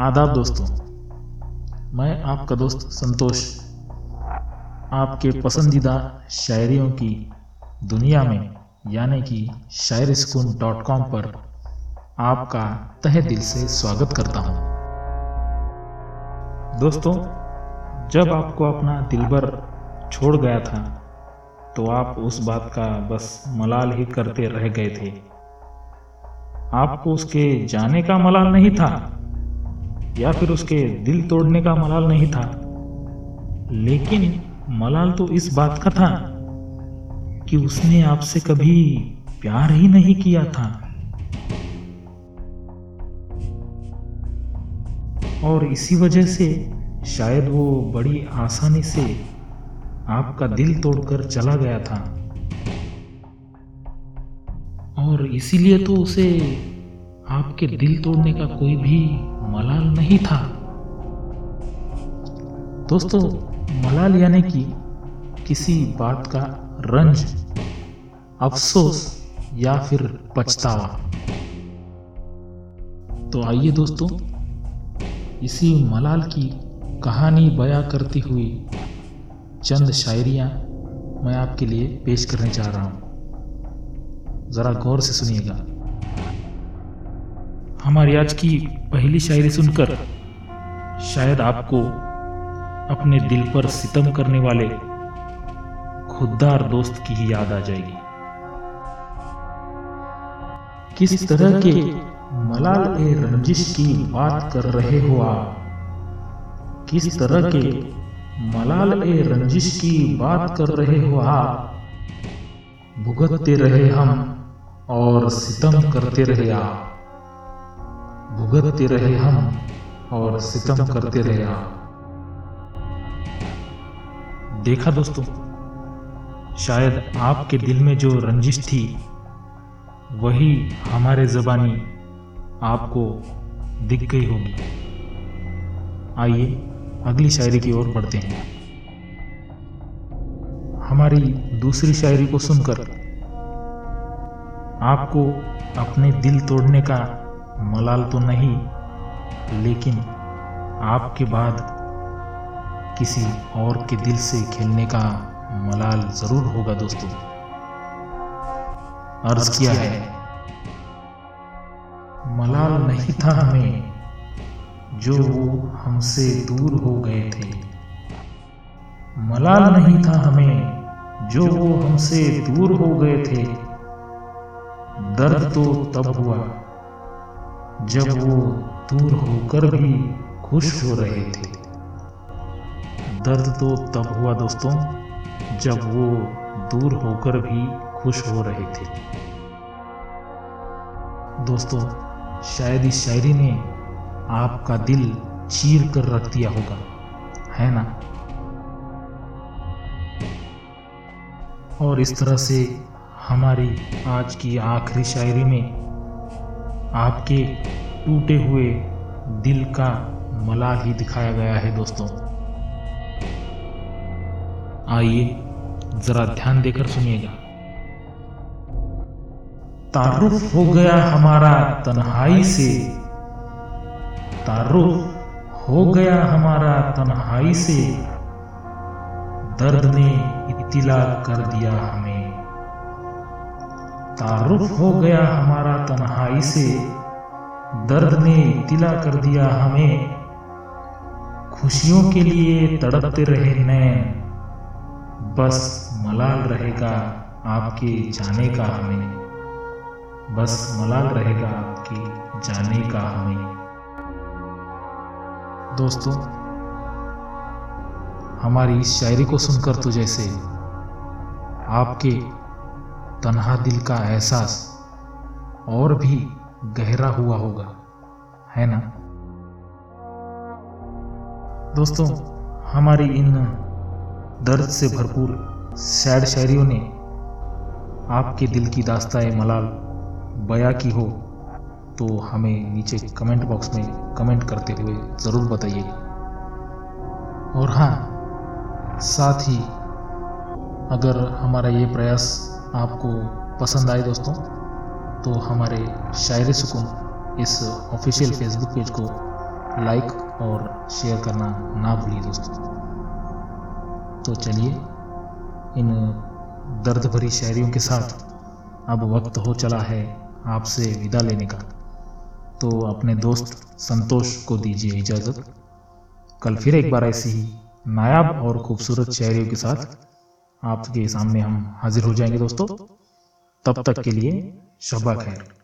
आदाब दोस्तों, मैं आपका दोस्त संतोष। आपके पसंदीदा शायरियों की दुनिया में, यानी कि शायर सुकून डॉट कॉम पर आपका तहे दिल से स्वागत करता हूँ। दोस्तों, जब आपको अपना दिलबर छोड़ गया था तो आप उस बात का बस मलाल ही करते रह गए थे। आपको उसके जाने का मलाल नहीं था। या फिर उसके दिल तोड़ने का मलाल नहीं था। लेकिन मलाल तो इस बात का था कि उसने आपसे कभी प्यार ही नहीं किया था। और इसी वजह से शायद वो बड़ी आसानी से आपका दिल तोड़कर चला गया था। और इसीलिए तो उसे आपके दिल तोड़ने का कोई भी मलाल नहीं था। दोस्तों, मलाल यानी कि किसी बात का रंज, अफसोस या फिर पछतावा। तो आइए दोस्तों, इसी मलाल की कहानी बयां करती हुई चंद शायरियाँ मैं आपके लिए पेश करने जा रहा हूँ। ज़रा गौर से सुनिएगा। हमारी आज की पहली शायरी सुनकर शायद आपको अपने दिल पर सितम करने वाले खुददार दोस्त की ही याद आ जाएगी। किस तरह के मलाल ए रंजिश की बात कर रहे हो आप? किस तरह के मलाल ए रंजिश की बात कर रहे हो आप? भुगतते रहे हम और सितम करते रहे आप। भुगतते रहे हम और सितम करते रहे आप। देखा दोस्तों, शायद आपके दिल में जो रंजिश थी, वही हमारे जबानी आपको दिख गई होगी। आइए, अगली शायरी की ओर बढ़ते हैं। हमारी दूसरी शायरी को सुनकर आपको अपने दिल तोड़ने का मलाल तो नहीं, लेकिन आपके बाद किसी और के दिल से खेलने का मलाल ज़रूर होगा दोस्तों। अर्ज़ किया है। मलाल नहीं था हमें, जो वो हमसे दूर हो गए थे। मलाल नहीं था हमें, जो वो हमसे दूर हो गए थे। दर्द तो तब हुआ। जब वो दूर होकर भी खुश हो रहे थे। दर्द तो तब हुआ दोस्तों, जब वो दूर होकर भी खुश हो रहे थे। दोस्तों, शायद इस शायरी ने आपका दिल चीर कर रख दिया होगा, है ना? और इस तरह से हमारी आज की आखिरी शायरी में आपके टूटे हुए दिल का मलाल ही दिखाया गया है दोस्तों। आइए जरा ध्यान देकर सुनिएगा। तारुफ हो गया हमारा तन्हाई से। तारुफ हो गया हमारा तन्हाई से। दर्द ने इतिला कर दिया हमें। तारुफ हो गया हमारा तन्हाई से। दर्द ने इतिला कर दिया हमें। खुशियों के लिए तड़पते रहे नैन। बस मलाल रहेगा आपके जाने का हमें। बस मलाल रहेगा आपके जाने का हमें। दोस्तों, हमारी इस शायरी को सुनकर तो जैसे आपके तनहा दिल का एहसास और भी गहरा हुआ होगा, है ना? दोस्तों, हमारी इन दर्द से भरपूर सैड शायरियों ने आपके दिल की दास्ताए मलाल बया की हो तो हमें नीचे कमेंट बॉक्स में कमेंट करते हुए ज़रूर बताइएगा और हाँ साथ ही अगर हमारा ये प्रयास आपको पसंद आए दोस्तों तो हमारे शायर सुकून इस ऑफिशियल फेसबुक पेज को लाइक और शेयर करना ना भूलिए दोस्तों। तो चलिए, इन दर्द भरी शायरियों के साथ अब वक्त हो चला है आपसे विदा लेने का। तो अपने दोस्त संतोष को दीजिए इजाज़त। कल फिर एक बार ऐसी ही नायाब और खूबसूरत शायरियों के साथ आपके सामने हम हाजिर हो जाएँगे दोस्तों। तब तक के लिए शबा खैर।